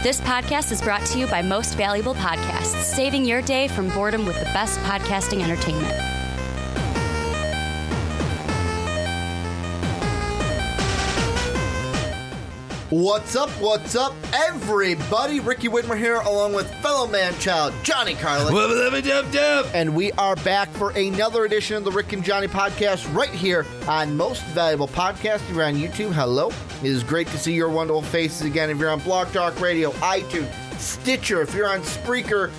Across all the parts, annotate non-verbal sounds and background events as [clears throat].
This podcast is brought to you by Most Valuable Podcasts, saving your day from boredom with the best podcasting entertainment. What's up? What's up, everybody? Ricky Widmer here, along with fellow man child Johnny Karlic. And we are back for another edition of the Rick and Johnny podcast right here on Most Valuable Podcast. If you're on YouTube, hello. It is great to see your wonderful faces again. If you're on Blog Talk Radio, iTunes, Stitcher, if you're on Spreaker,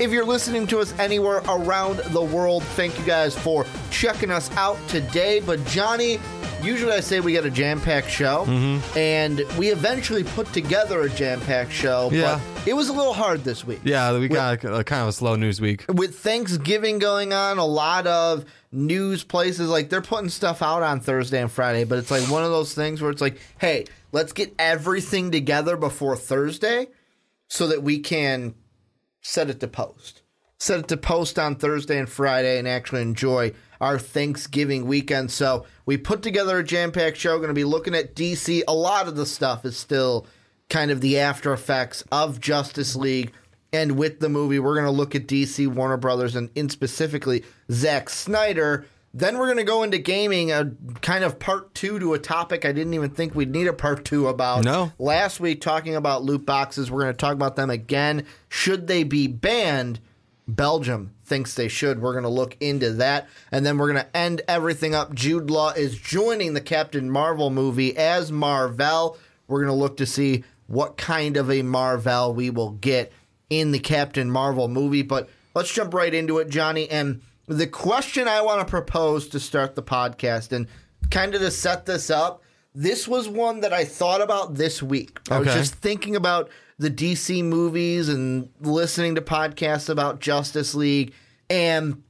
if you're listening to us anywhere around the world, thank you guys for checking us out today. But Johnny, usually I say we get a jam-packed show, mm-hmm. and we eventually put together a jam-packed show. Yeah. but it was a little hard this week Yeah, we got a, a kind of a slow news week. with Thanksgiving going on, a lot of news places like they're putting stuff out on Thursday and Friday, but it's like one of those things where it's like, hey, let's get everything together before Thursday so that we can set it to post. Set it to post on Thursday and Friday and actually enjoy our Thanksgiving weekend. So we put together a jam packed show, going to be looking at DC. A lot of the stuff is still kind of the after effects of Justice League. And with the movie, we're going to look at DC, Warner Brothers, and in specifically Zack Snyder. Then we're going to go into gaming, a kind of part two to a topic I didn't even think we'd need a part two about. No. Last week, talking about loot boxes, we're going to talk about them again. Should they be banned? Belgium thinks they should. We're going to look into that. And then we're going to end everything up. Jude Law is joining the Captain Marvel movie as Mar-Vell. We're going to look to see what kind of a Mar-Vell we will get in the Captain Marvel movie. But let's jump right into it, Johnny. And the question I want to propose to start the podcast and kind of to set this up, this was one that I thought about this week. I was just thinking about the DC movies and listening to podcasts about Justice League, and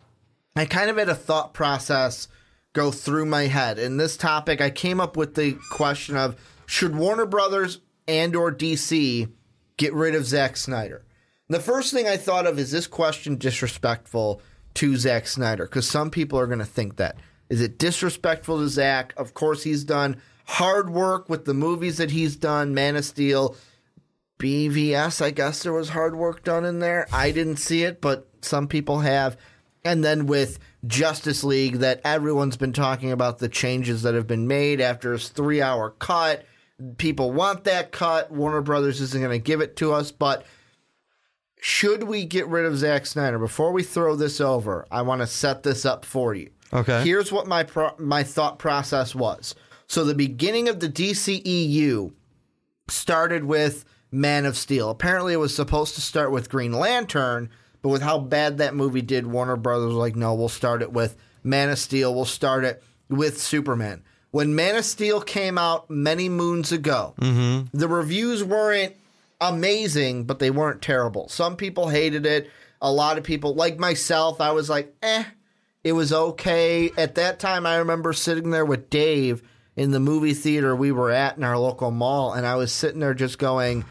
I kind of had a thought process go through my head. In this topic, I came up with the question of should Warner Brothers and or DC get rid of Zack Snyder? The first thing I thought of is this question disrespectful to Zack Snyder? Because some people are going to think that. Is it disrespectful to Zack? Of course, he's done hard work with the movies that he's done, Man of Steel, BVS, I guess there was hard work done in there. I didn't see it, but some people have. And then with Justice League, that everyone's been talking about the changes that have been made after his three hour cut. People want that cut. Warner Brothers isn't going to give it to us. But should we get rid of Zack Snyder? Before we throw this over, I want to set this up for you. Okay. Here's what my pro- my thought process was. So the beginning of the DCEU started with Man of Steel. Apparently, it was supposed to start with Green Lantern, but with how bad that movie did, Warner Brothers was like, no, we'll start it with Man of Steel. We'll start it with Superman. When Man of Steel came out many moons ago, mm-hmm. the reviews weren't amazing, but they weren't terrible. Some people hated it. A lot of people, like myself, I was like, eh, it was okay. At that time, I remember sitting there with Dave in the movie theater we were at in our local mall, and I was sitting there just going,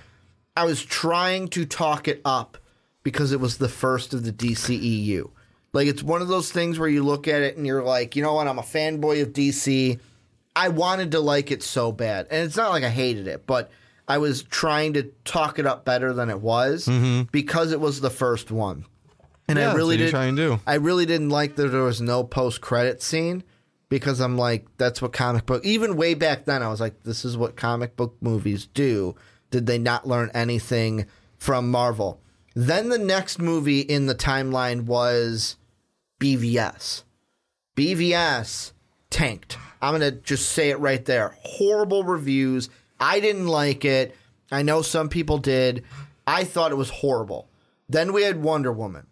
I was trying to talk it up because it was the first of the DCEU. Like, it's one of those things where you look at it and you're like, you know what? I'm a fanboy of DC. I wanted to like it so bad. And it's not like I hated it, but I was trying to talk it up better than it was mm-hmm. because it was the first one. And Yeah, I really did. try and do. I really didn't like that there was no post credit scene because I'm like, that's what comic book. Even way back then, I was like, this is what comic book movies do. Did they not learn anything from Marvel? Then the next movie in the timeline was BVS. BVS tanked. I'm going to just say it right there. Horrible reviews. I didn't like it. I know some people did. I thought it was horrible. Then we had Wonder Woman.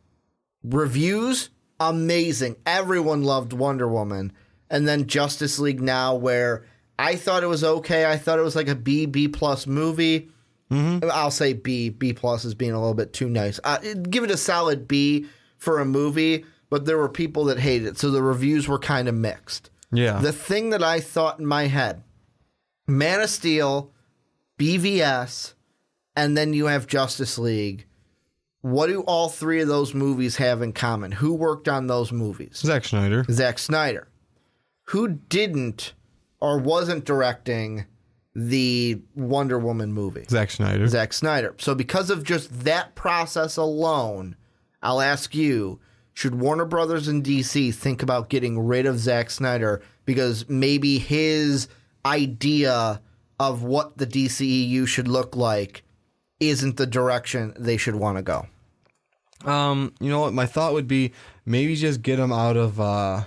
Reviews amazing. Everyone loved Wonder Woman. And then Justice League Now, where I thought it was okay. I thought it was like a B, B plus movie. I'll say B. B plus is being a little bit too nice. Uh, give it a solid B for a movie, but there were people that hated it. So the reviews were kind of mixed. Yeah. The thing that I thought in my head Man of Steel, BVS, and then you have Justice League. What do all three of those movies have in common? Who worked on those movies? Zack Snyder. Zack Snyder. Who didn't or wasn't directing the Wonder Woman movie. Zack Snyder. Zack Snyder. So because of just that process alone, I'll ask you, should Warner Brothers and DC think about getting rid of Zack Snyder because maybe his idea of what the DCEU should look like isn't the direction they should want to go? Um, you know what? My thought would be maybe just get them out of uh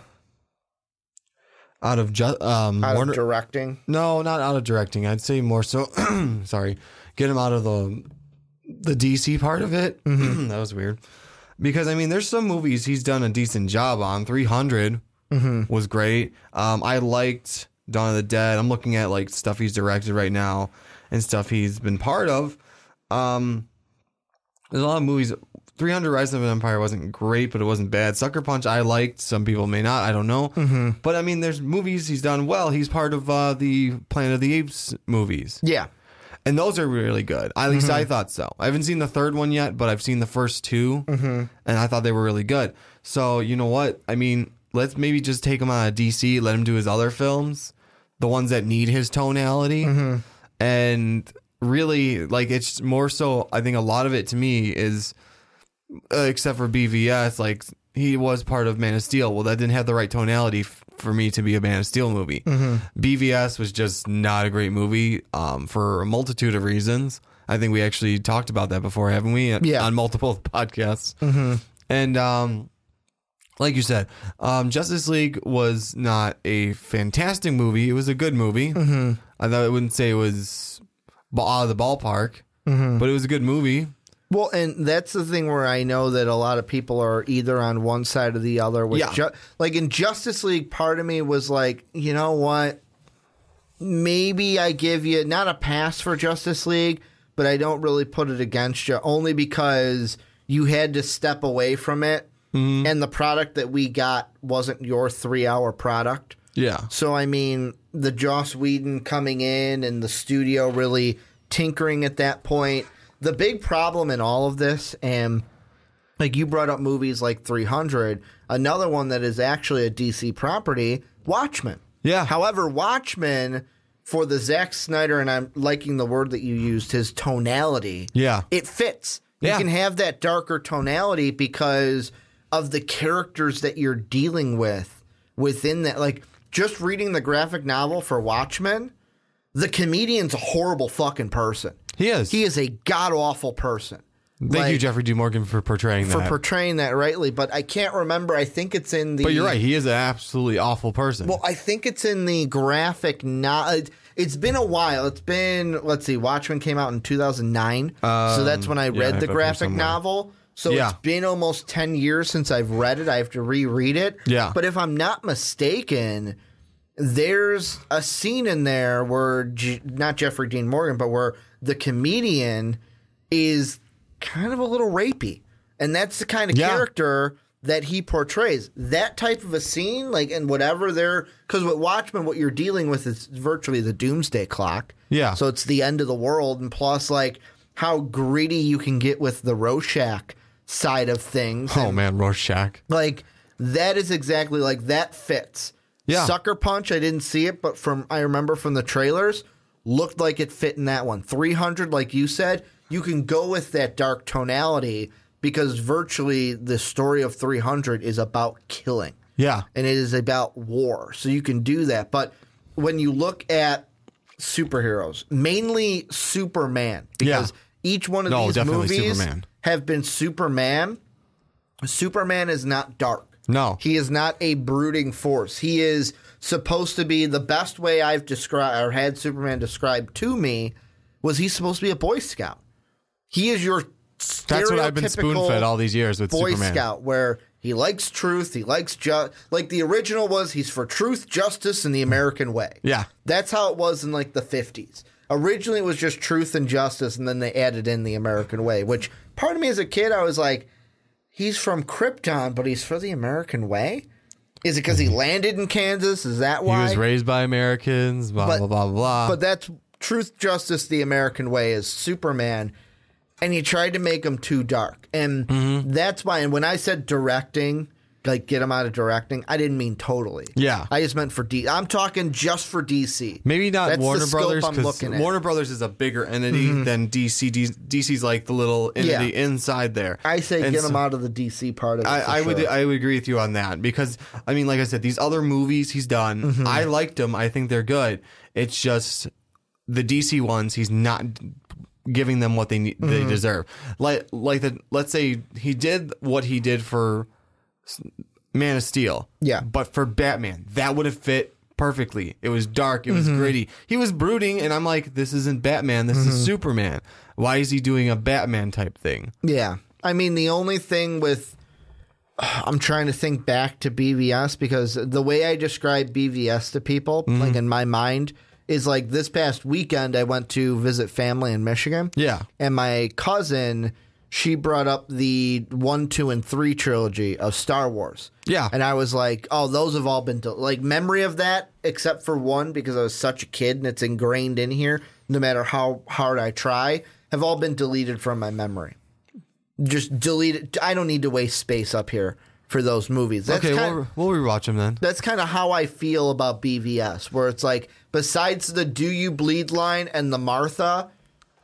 out of ju- um Out Warner- of directing. No, not out of directing. I'd say more so. [clears throat] sorry, get them out of the the DC part of it. [clears throat] that was weird. Because I mean, there's some movies he's done a decent job on. 300 was great. Um, I liked Dawn of the Dead. I'm looking at like stuff he's directed right now and stuff he's been part of. Um, there's a lot of movies. 300 Rise of an Empire wasn't great, but it wasn't bad. Sucker Punch I liked. Some people may not. I don't know. But I mean, there's movies he's done well. He's part of uh, the Planet of the Apes movies, Yeah. and those are really good. At least I thought so. I haven't seen the third one yet, but I've seen the first 2 and I thought they were really good. So you know what? I mean, let's maybe just take him out of DC. Let him do his other films, the ones that need his tonality, and really like it's more so. I think a lot of it to me is uh, except for BVS, like he was part of Man of Steel. Well, that didn't have the right tonality f- for me to be a Man of Steel movie. BVS was just not a great movie um, for a multitude of reasons. I think we actually talked about that before, haven't we? Yeah. On multiple [laughs] podcasts. And um, like you said, um, Justice League was not a fantastic movie. It was a good movie. I thought I wouldn't say it was out of the ballpark, but it was a good movie. Well, and that's the thing where I know that a lot of people are either on one side or the other. With Yeah. Ju- like in Justice League, part of me was like, you know what? Maybe I give you not a pass for Justice League, but I don't really put it against you only because you had to step away from it, Mm-hmm. and the product that we got wasn't your three-hour product. Yeah. So I mean, the Joss Whedon coming in and the studio really tinkering at that point. The big problem in all of this, and like you brought up movies like 300, another one that is actually a DC property, Watchmen. Yeah. However, Watchmen for the Zack Snyder, and I'm liking the word that you used, his tonality. Yeah. It fits. Yeah. You can have that darker tonality because of the characters that you're dealing with within that. Like just reading the graphic novel for Watchmen, the comedian's a horrible fucking person. He is. He is a god awful person. Thank Like, you, Jeffrey D. Morgan, for portraying for that. portraying that rightly, but I can't remember. I think it's in the. but you're right. He is an absolutely awful person. Well, I think it's in the graphic. Not. It, it's been a while. It's been. Let's see. Watchmen came out in 2009, so that's when I Um, yeah, read the graphic novel. So Yeah. it's been almost 10 years since I've read it. I have to reread it. Yeah. But if I'm not mistaken, there's a scene in there where J- not Jeffrey Dean Morgan, but where the comedian is kind of a little rapey, and that's the kind of Yeah. character that he portrays. That type of a scene, like and whatever they're because with Watchmen, what you're dealing with is virtually the doomsday clock. Yeah. So it's the end of the world, and plus like how greedy you can get with the Rorschach side of things. oh and, man, Rorschach. like that is exactly like that fits. Yeah. Sucker Punch, I didn't see it, but from I remember from the trailers, looked like it fit in that one. 300 like you said, you can go with that dark tonality because virtually the story of 300 is about killing Yeah. and it is about war. So you can do that. But when you look at superheroes, mainly Superman, because each one of No, these definitely movies Superman. Have been Superman. Superman is not dark. No. He is not a brooding force. He is supposed to be the best way I've described or had Superman described to me was he's supposed to be a Boy Scout. He is your That's what I've been spoon fed all these years with Boy Superman. Scout, where he likes truth, he likes just like the original was he's for truth, justice, and the American way. Yeah. That's how it was in like the fifties. Originally it was just truth and justice, and then they added in the American way, which part of me as a kid I was like, he's from Krypton, but he's for the American way? Is it because he landed in Kansas? Is that Mm-hmm. He was raised by Americans, blah, But- blah, blah, blah. But that's truth, justice, the American way is Superman, and you tried to make him too dark, and Mm-hmm. that's why. And when I said directing, like get him out of directing. I didn't mean totally. Yeah. I just meant for D. I'm talking just for DC. Maybe not That's Warner Brothers I'm looking at. Warner Brothers is a bigger entity than DC. D- DC's like the little entity Yeah. inside there. I say And get so- him out of the DC part of it. I, I would. I would agree with you on that because I mean, like I said, these other movies he's done, Mm-hmm. I liked them. I think they're good. It's just the DC ones he's not giving them what they need, they Mm-hmm. deserve. Like like the let's say he did what he did for Man of Steel. Yeah. but for Batman, that would have fit perfectly. It was dark. It was Mm-hmm. gritty. He was brooding, and I'm like, this isn't Batman. This Mm-hmm. is Superman. Why is he doing a Batman type thing? Yeah. I mean, the only thing with. I'm trying to think back to BVS because the way I describe BVS to people, Mm-hmm. like in my mind, is like this past weekend I went to visit family in Michigan. Yeah. And my cousin, she brought up the one, two, and three trilogy of Star Wars. Yeah. And I was like, oh, those have all been, del- like, memory of that, except for one, because I was such a kid and it's ingrained in here, no matter how hard I try, have all been deleted from my memory. Just delete it. I don't need to waste space up here for those movies. That's okay, kind, we'll, we'll rewatch him then. that's kind of how I feel about BVS, where it's like, besides the "Do you bleed" line and the Martha,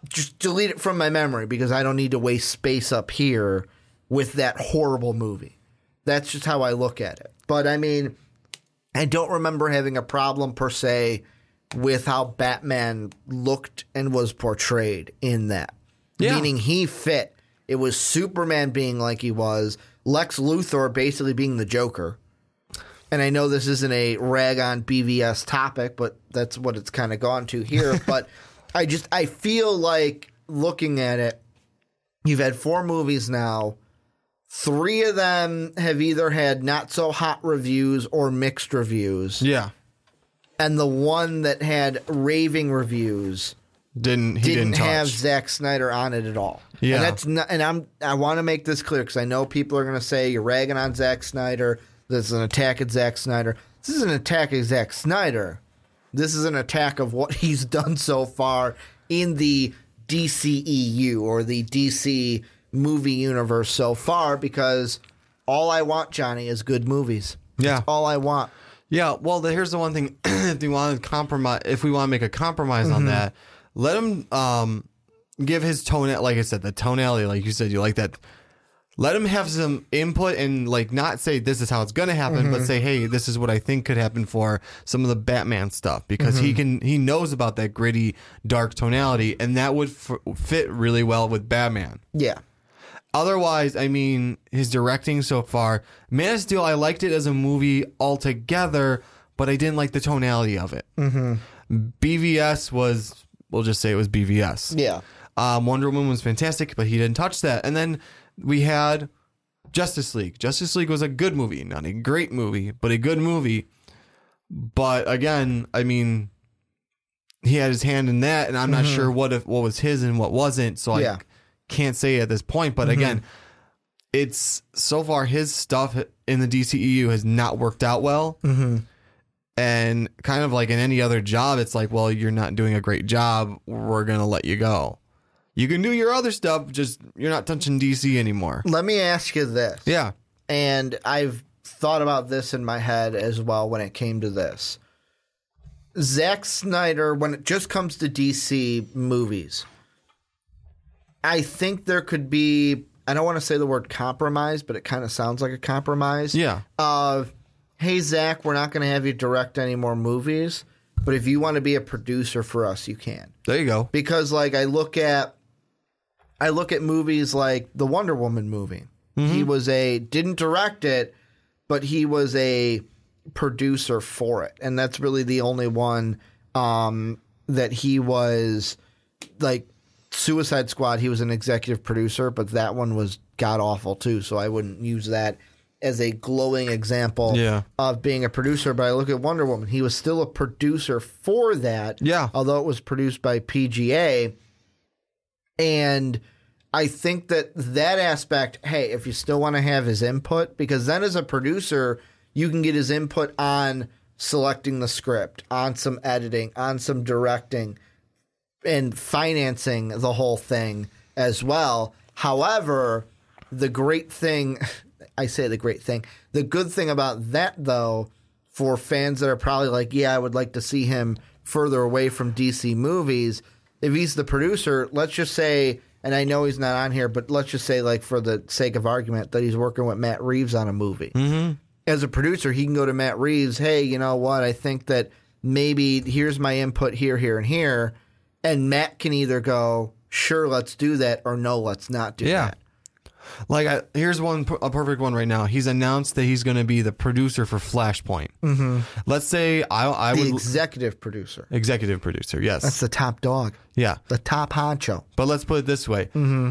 just delete it from my memory because I don't need to waste space up here with that horrible movie. That's just how I look at it. But I mean, I don't remember having a problem per se with how Batman looked and was portrayed in that. Yeah. Meaning he fit. It was Superman being like he was, Lex Luthor basically being the Joker. And I know this isn't a rag on BVS topic, but that's what it's kind of gone to here. [laughs] but I just I feel like looking at it, you've had four movies now. Three of them have either had not so hot reviews or mixed reviews. Yeah. And the one that had raving reviews Didn't he didn't, didn't, have. Zack Snyder on it at all. Yeah. and that's not. And I'm. I want to make this clear because I know people are going to say you're ragging on Zack Snyder. This is an attack at Zack Snyder. This is an attack at Zack Snyder. This is an attack of what [laughs] he's done so far in the DCEU or the DC movie universe so far. Because all I want, Johnny, is good movies. Yeah. All I want. Yeah, well, the, here's the one thing: [clears throat] if you want to compromise, if we want to make a compromise Mm-hmm. on that, let him um, give his tone. Like I said, the tonality, like you said, you like that. Let him have some input and like not say this is how it's going to happen, Mm-hmm. but say, hey, this is what I think could happen for some of the Batman stuff because Mm-hmm. he can he knows about that gritty, dark tonality, and that would f- fit really well with Batman. Yeah. Otherwise, I mean, his directing so far, Man of Steel, I liked it as a movie altogether, but I didn't like the tonality of it. Mm-hmm. BVS was, we'll just say it was BVS. Yeah. Um, Wonder Woman was fantastic, but he didn't touch that. And then we had Justice League. Justice League was a good movie, not a great movie, but a good movie. But again, I mean, he had his hand in that, and I'm not mm-hmm. sure what if what was his and what wasn't. So Yeah. I can't say at this point. But mm-hmm. again, it's so far his stuff in the DCEU has not worked out well. Mm-hmm. And kind of like in any other job, it's like, well, you're not doing a great job. We're gonna let you go. You can do your other stuff, just you're not touching DC anymore. Let me ask you this. Yeah. and I've thought about this in my head as well when it came to this. Zack Snyder, when it just comes to DC movies, I think there could be, I don't want to say the word compromise, but it kind of sounds like a compromise. Yeah. Of, hey, Zack, we're not going to have you direct any more movies, but if you want to be a producer for us, you can There you go. because like I look at I look at movies like the Wonder Woman movie. He was a didn't direct it, but he was a producer for it, and that's really the only one um, that he was like Suicide Squad. He was an executive producer, but that one was god awful too. So I wouldn't use that as a glowing example Yeah. of being a producer. But I look at Wonder Woman; he was still a producer for that. Yeah. although it was produced by PGA, and I think that that aspect, hey, if you still want to have his input, because then as a producer, you can get his input on selecting the script, on some editing, on some directing, and financing the whole thing as well. However, the great thing, [laughs] I say the great thing. The good thing about that, though, for fans that are probably like, yeah, I would like to see him further away from DC movies. If he's the producer, let's just say, and I know he's not on here, but let's just say, like for the sake of argument, that he's working with Matt Reeves on a movie. Mm-hmm. As a producer, he can go to Matt Reeves. Hey, you know what? I think that maybe here's my input here, here, and here, and Matt can either go, sure, let's do that, or no, let's not do Yeah. that. Like, I, here's one a perfect one right now. He's announced that he's going to be the producer for Flashpoint. Mm-hmm. Let's say I, I The would executive producer. executive producer. Yes, That's the top dog, yeah. the top honcho. But let's put it this way. Mm-hmm.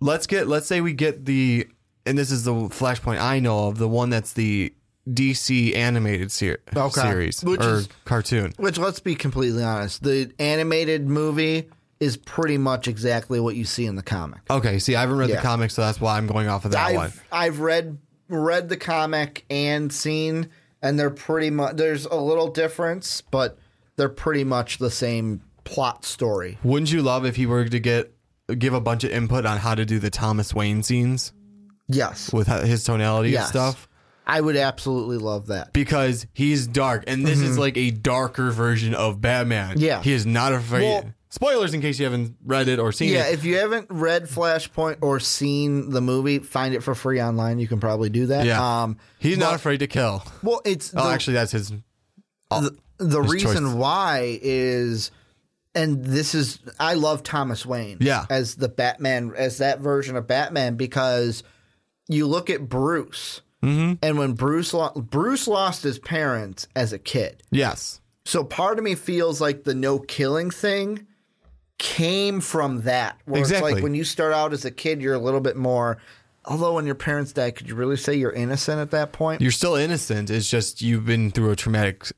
Let's get. Let's say we get the, and this is the Flashpoint I know of, the one that's the DC animated ser- Okay. series Which or is- cartoon. Which, let's be completely honest, the animated movie is pretty much exactly what you see in the comic. Okay, see, I haven't read Yeah. the comic, so that's why I'm going off of that one. I've I've read read the comic and seen, and they're pretty much there's a little difference, but they're pretty much the same plot story. Wouldn't you love if he were to get give a bunch of input on how to do the Thomas Wayne scenes Yes, with his tonality Yes. and stuff? I would absolutely love that. Because he's dark, and this is like a darker version of Batman. Mm-hmm. Yeah. he is not afraid. Well- Spoilers in case you haven't read it or seen Yeah, it. Yeah, if you haven't read Flashpoint or seen the movie, find it for free online. You can probably do that. Yeah, Um, he's not afraid to kill. well, it's Oh, the- actually, that's his. the, the His reason choice. why is and this is I love Thomas Wayne Yeah. as the Batman as that version of Batman because you look at Bruce Mm-hmm. and when Bruce lo- Bruce lost his parents as a kid Yes, so part of me feels like the no killing thing came from that where it's Exactly. like when you start out as a kid you're a little bit more although when your parents die could you really say you're innocent at that point you're still innocent. It's just you've been through a traumatic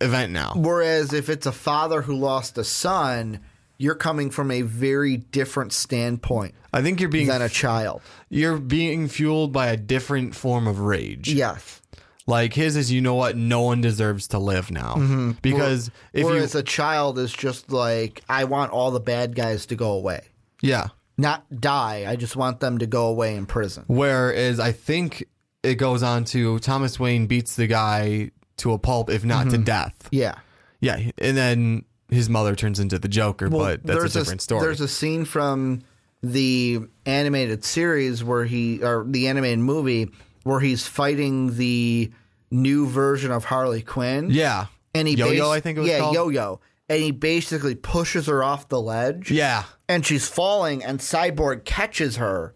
event now. Whereas if it's a father who lost a son, you're coming from a very different standpoint I think you're being than a child. you're being fueled by a different form of rage. Yes. Like his is, you know what? No one deserves to live now mm-hmm. because if Whereas you, a child is just like, I want all the bad guys to go away. yeah. Not die. I just want them to go away in prison. Whereas I think it goes on to Thomas Wayne beats the guy to a pulp, if not to mm-hmm. death. Yeah. Yeah, and then his mother turns into the Joker, but that's a different story. There's a scene from the animated series where he, or the animated movie, where he's fighting the new version of Harley Quinn. yeah, and he Yo-Yo, bas- I think it was yeah, called. yo-yo, and he basically pushes her off the ledge. yeah, and she's falling, and Cyborg catches her,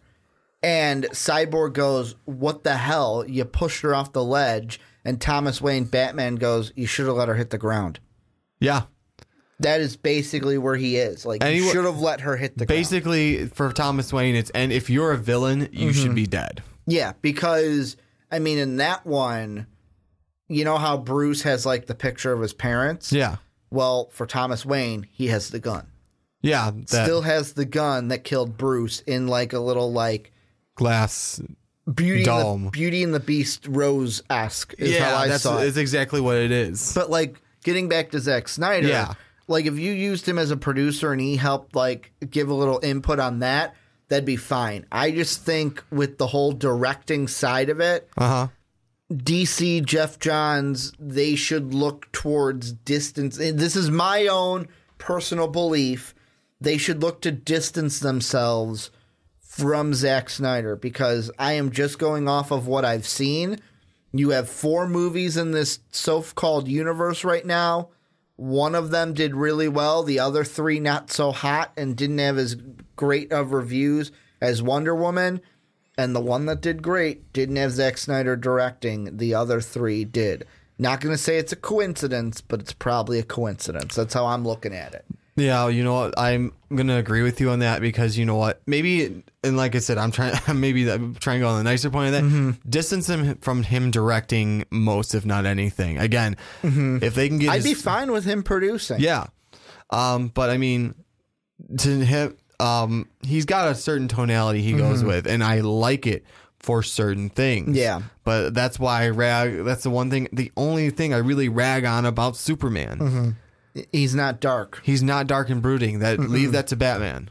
and Cyborg goes, "What the hell? You pushed her off the ledge." And Thomas Wayne Batman goes, "You should have let her hit the ground." yeah. That is basically where he is. Like And you should have let her hit the ground. Basically, for Thomas Wayne, it's and if you're a villain, you Mm-hmm. should be dead. Yeah, because I mean, in that one, you know how Bruce has like the picture of his parents. Yeah, Well, for Thomas Wayne, he has the gun. yeah. That still has the gun that killed Bruce in like a little like glass. Beauty and the, Beauty and the Beast Rose esque is yeah, how I that's saw it. it's exactly what it is. But like getting back to Zack Snyder, Yeah. like if you used him as a producer and he helped like give a little input on that, that'd be fine. I just think with the whole directing side of it, Uh huh. DC, Geoff Johns, they should look towards distance. This is my own personal belief. They should look to distance themselves from Zack Snyder because I am just going off of what I've seen. You have four movies in this so called universe right now. One of them did really well, the other three not so hot and didn't have as great of reviews as Wonder Woman. And the one that did great didn't have Zack Snyder directing. The other three did. Not going to say it's a coincidence, but it's probably a coincidence. That's how I'm looking at it. Yeah, you know what? I'm gonna agree with you on that because you know what? Maybe, and like I said, I'm trying. [laughs] Maybe I'm trying to go on the nicer point of that. Mm-hmm. Distance him from him directing most, if not anything. Again, if they can get, Mm-hmm. I'd his- be fine with him producing. Yeah, um, but I mean, to him, um, he's got a certain tonality he goes with, and I like it for certain things. Mm-hmm. Yeah. but that's why I rag. That's the one thing. The only thing I really rag on about Superman. Mm-hmm. He's not dark. He's not dark and brooding. That leave that to Batman.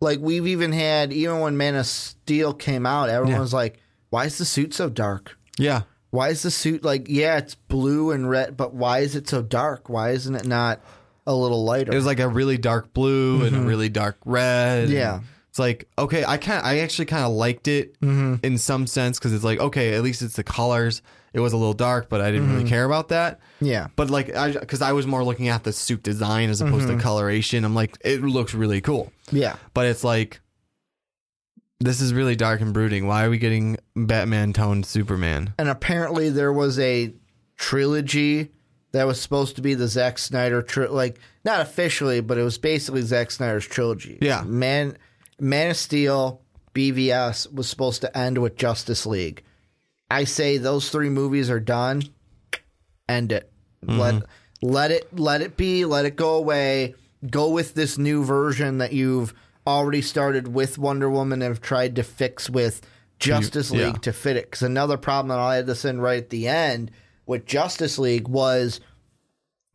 Like we've even had even when Man of Steel came out, everyone Yeah. was like, why is the suit so dark? Yeah. Why is the suit like yeah, it's blue and red, but why is it so dark? Why isn't it not a little lighter? It was like a really dark blue and a really dark red. Mm-hmm. Yeah. It's like okay, I kind I actually kind of liked it Mm-hmm. in some sense because it's like okay, at least it's the colors. It was a little dark, but I didn't really care about that. Mm-hmm. yeah. But like, I because I was more looking at the suit design as opposed Mm-hmm. to coloration. I'm like, it looks really cool. Yeah. But it's like, this is really dark and brooding. Why are we getting Batman toned Superman? And apparently there was a trilogy that was supposed to be the Zack Snyder tri- like not officially, but it was basically Zack Snyder's trilogy. Yeah. Man Man of Steel, BVS was supposed to end with Justice League. I say those three movies are done. End it. Mm-hmm. Let let it let it be, let it go away. Go with this new version that you've already started with Wonder Woman and have tried to fix with Justice yeah. League to fit it. Because another problem that I had this in right at the end with Justice League was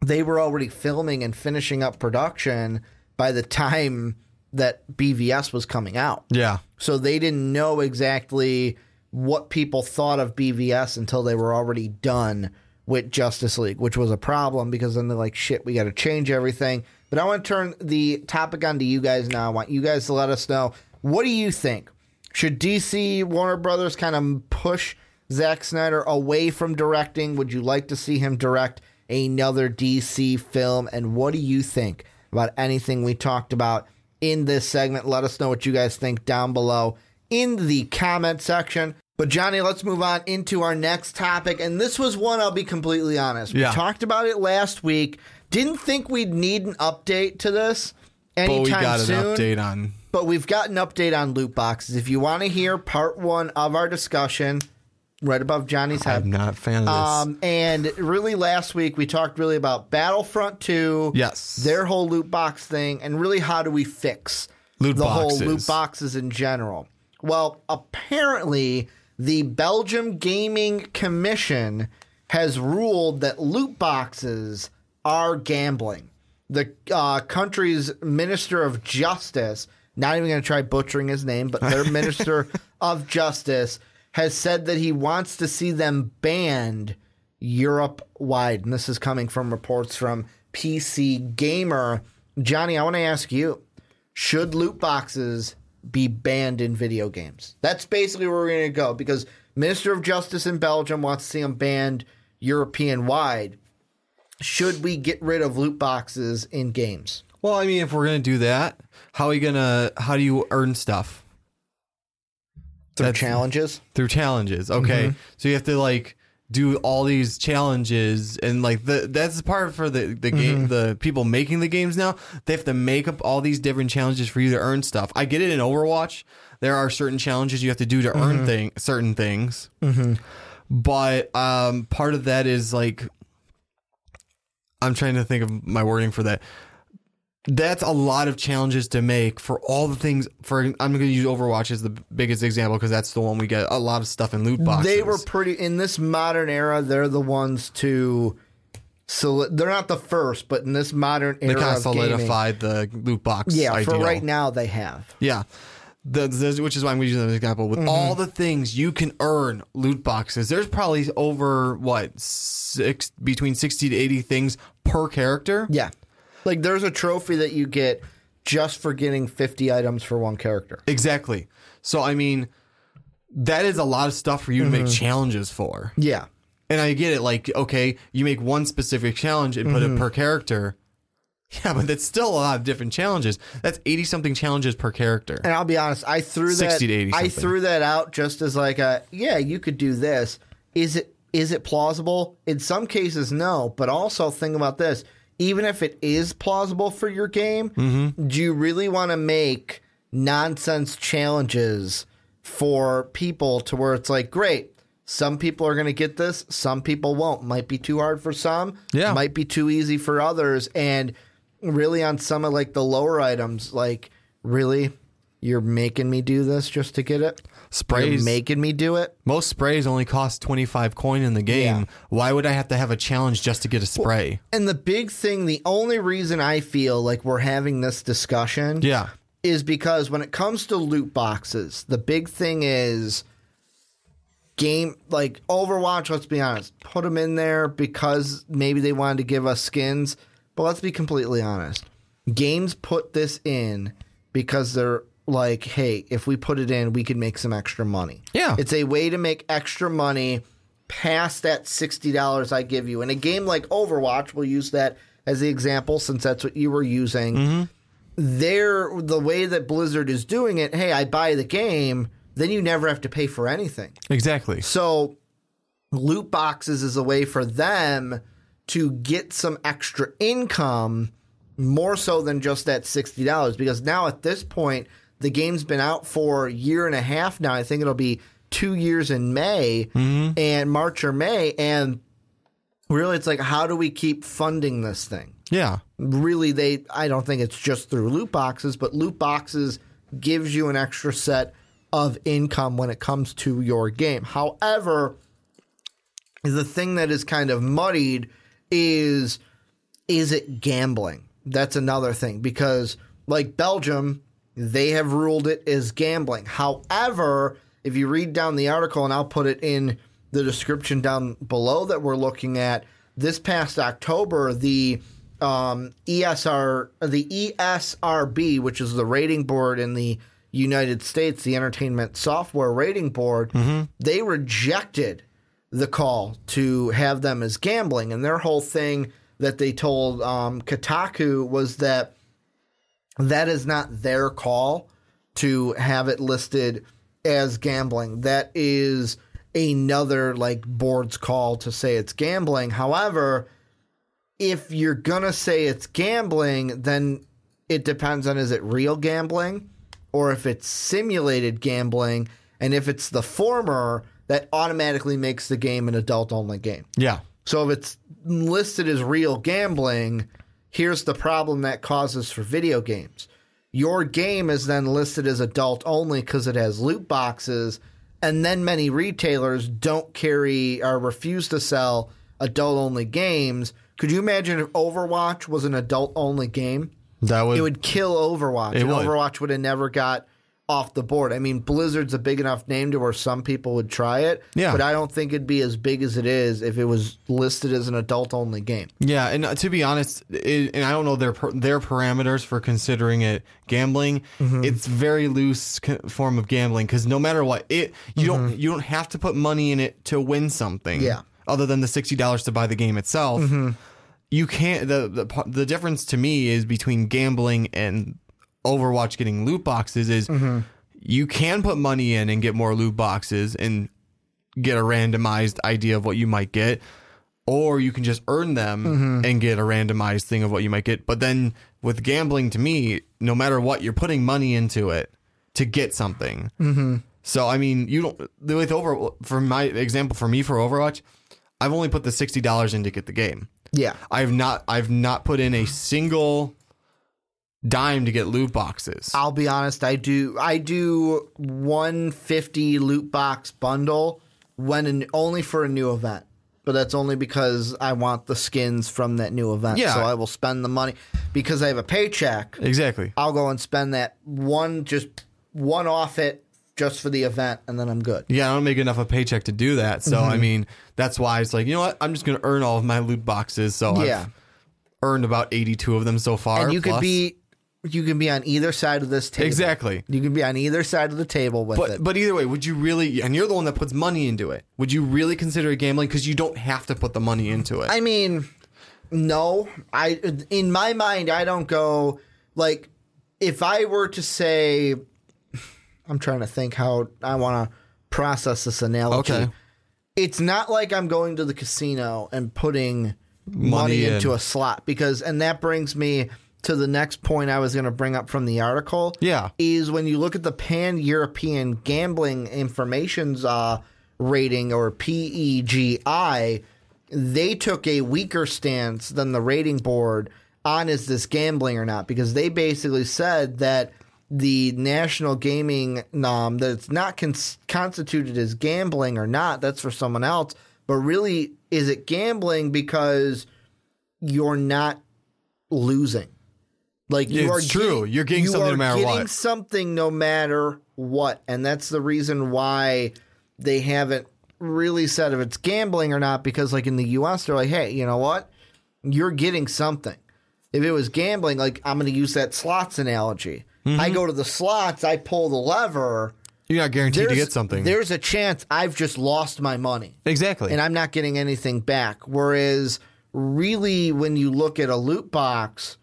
they were already filming and finishing up production by the time that BVS was coming out. Yeah. So they didn't know exactly what people thought of BVS until they were already done with Justice League, which was a problem because then they're like, shit, we got to change everything. But I want to turn the topic on to you guys now. I want you guys to let us know what do you think? Should DC Warner Brothers kind of push Zack Snyder away from directing? Would you like to see him direct another DC film? And what do you think about anything we talked about in this segment? Let us know what you guys think down below in the comment section. But Johnny, let's move on into our next topic. And this was one I'll be completely honest. We Yeah. talked about it last week. Didn't think we'd need an update to this But anytime we got soon an update on. but we've got an update on loot boxes. If you want to hear part one of our discussion, right above Johnny's head. I'm not a fan of this. Um, and really, last week we talked really about Battlefront 2, Yes. their whole loot box thing, and really how do we fix Loot the whole loot boxes in general. Well, apparently, the Belgium Gaming Commission has ruled that loot boxes are gambling. The uh, country's Minister of Justice, not even going to try butchering his name, but their [laughs] Minister of Justice has said that he wants to see them banned Europe wide. And this is coming from reports from PC Gamer. Johnny, I want to ask you should loot boxes be banned in video games? That's basically where we're going to go because Minister of Justice in Belgium wants to see them banned European wide. Should we get rid of loot boxes in games? well, I mean, if we're gonna do that, how are you gonna? How do you earn stuff Through That's- challenges? through challenges? Okay, mm-hmm. so you have to like do all these challenges and like the that's the part for the the game mm-hmm. the people making the games now. They have to make up all these different challenges for you to earn stuff. I get it in overwatch. There are certain challenges you have to do to earn mm-hmm. thing certain things. Mm-hmm. But um part of that is like i'm trying to think of my wording for that that's a lot of challenges to make for all the things for i'm going to use overwatch as the biggest example because that's the one we get a lot of stuff in loot boxes They were pretty in this modern era. They're the ones to. So they're not the first, but in this modern they era, kind of of gaming- solidified the loot box yeah, ideal. for right now they have. Yeah. The, the, which is why I'm using an example with mm-hmm. all the things you can earn loot boxes. There's probably over what six between sixty to eighty things per character. Yeah, like there's a trophy that you get just for getting 50 items for one character. Exactly. So I mean, that is a lot of stuff for you to make mm-hmm. challenges for. Yeah, And I get it. Like, okay, you make one specific challenge and put it mm-hmm. per character. Yeah, but that's still a lot of different challenges. That's eighty something challenges per character. and I'll be honest, I threw that 60 to 80 I something. threw that out just as like a yeah, you could do this. Is it is it plausible? In some cases, no. But also think about this: even if it is plausible for your game, Mm-hmm. do you really want to make nonsense challenges for people to where it's like, great, some people are going to get this, some people won't. Might be too hard for some, Yeah. might be too easy for others, and really on some of like the lower items, like really, you're making me do this just to get it. You're Sprays. making me do it. Most sprays only cost 25 coin in the game. Yeah. Why would I have to have a challenge just to get a spray? And the big thing, the only reason I feel like we're having this discussion yeah. is because when it comes to loot boxes, the big thing is game like Overwatch, let's be honest, put them in there because maybe they wanted to give us skins. But let's be completely honest. Games put this in because they're like, hey, if we put it in, we could make some extra money. Yeah. It's a way to make extra money past that $60 I give you. In a game like Overwatch, we'll use that as the example since that's what you were using. Mm-hmm. They're the way that Blizzard is doing it, hey, I buy the game, then you never have to pay for anything. Exactly. So loot boxes is a way for them to get some extra income more so than just that $60 because now at this point the game's been out for a year and a half now. I think it'll be 2 years in May mm-hmm. and March or May and really it's like how do we keep funding this thing? Yeah. really they I don't think it's just through loot boxes, but loot boxes gives you an extra set of income when it comes to your game. However, the thing that is kind of muddied is is it gambling? That's another thing because like Belgium, they have ruled it as gambling. However, if you read down the article and I'll put it in the description down below that we're looking at, this past October, the um, ESR, the ESRB, which is the rating board in the United States, the Entertainment Software Rating Board, they rejected the call to have them as gambling, and their whole thing that they told um, Kotaku was that that is not their call to have it listed as gambling. That is another like board's call to say it's gambling. However, if you're gonna say it's gambling, then it depends on is it real gambling or if it's simulated gambling. And if it's the former, that automatically makes the game an adult only game. Yeah. So if it's listed as real gambling, here's the problem that causes for video games. Your game is then listed as adult only because it has loot boxes, and then many retailers don't carry or refuse to sell adult only games. Could you imagine if Overwatch was an adult only game? That would, It would kill Overwatch. It and would. Overwatch would have never got off the board. I mean, Blizzard's a big enough name to where some people would try it. Yeah. But I don't think it'd be as big as it is if it was listed as an adult only game. Yeah, and uh, to be honest, it, and I don't know their their parameters for considering it gambling. Mm-hmm. It's very loose form of gambling because no matter what, it you don't you don't have to put money in it to win something. Mm-hmm. Yeah. Mm-hmm. Other than the sixty dollars to buy the game itself, you can't. The, the the difference to me is between gambling and Overwatch getting loot boxes is Mm-hmm. you can put money in and get more loot boxes and get a randomized idea of what you might get or you can just earn them Mm-hmm. and get a randomized thing of what you might get. But then with gambling, to me, no matter what, you're putting money into it to get something. Mm-hmm. So I mean, you don't with over for my example for me for Overwatch, I've only put the sixty dollars in to get the game. Yeah. I've not I've not put in a single dime to get loot boxes. I'll be honest, I do I do 150 loot box bundle when an, only for a new event. But that's only because I want the skins from that new event. Yeah. So I will spend the money because I have a paycheck. Exactly. I'll go and spend that one just one off it just for the event and then I'm good. Yeah, I don't make enough of a paycheck to do that. So Mm-hmm. I mean, that's why it's like, you know what? I'm just gonna earn all of my loot boxes. So Yeah. I've earned about 82 of them so far. And you could be you can be on either side of this table. Exactly. You can be on either side of the table with But it. but either way, would you really? And you're the one that puts money into it. Would you really consider gambling? Because you don't have to put the money into it. I mean, no. I in my mind, I don't go like if I were to say, I'm trying to think how I want to process this analogy. Okay. It's not like I'm going to the casino and putting money, Money in. into a slot because, and that brings me to the next point I was going to bring up from the article. Yeah. is when you look at the Pan European Gambling Information's uh, rating or PEGI, they took a weaker stance than the rating board on is this gambling or not because they basically said that the national gaming um, that it's not cons- constituted as gambling or not that's for someone else but really is it gambling because you're not losing like you It's are true. getting- You're getting you something are no matter getting what. something no matter what and that's the reason why they haven't really said if it's gambling or not because, like in the US, they're like, hey, you know what? You're getting something. If it was gambling, like I'm going to use that slots analogy. Mm-hmm. I go to the slots, I pull the lever. You're not guaranteed to get something. there's a chance I've just lost my money exactly. and I'm not getting anything back. Whereas, really, when you look at a loot box,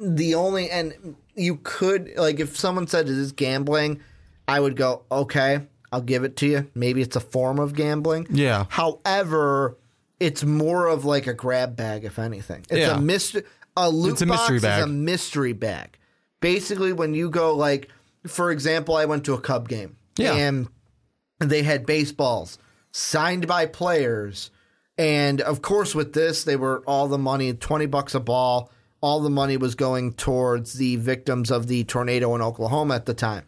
the only and you could like if someone said is this gambling, I would go okay, I'll give it to you. Maybe it's a form of gambling. Yeah. However, it's more of like a grab bag, if anything. It's Yeah. a mystery. A loot It's a box mystery is bag. a mystery bag. Basically, when you go like, for example, I went to a Cub game. Yeah. And they had baseballs signed by players. And of course, with this, they were all the money, 20 bucks a ball. All the money was going towards the victims of the tornado in Oklahoma at the time.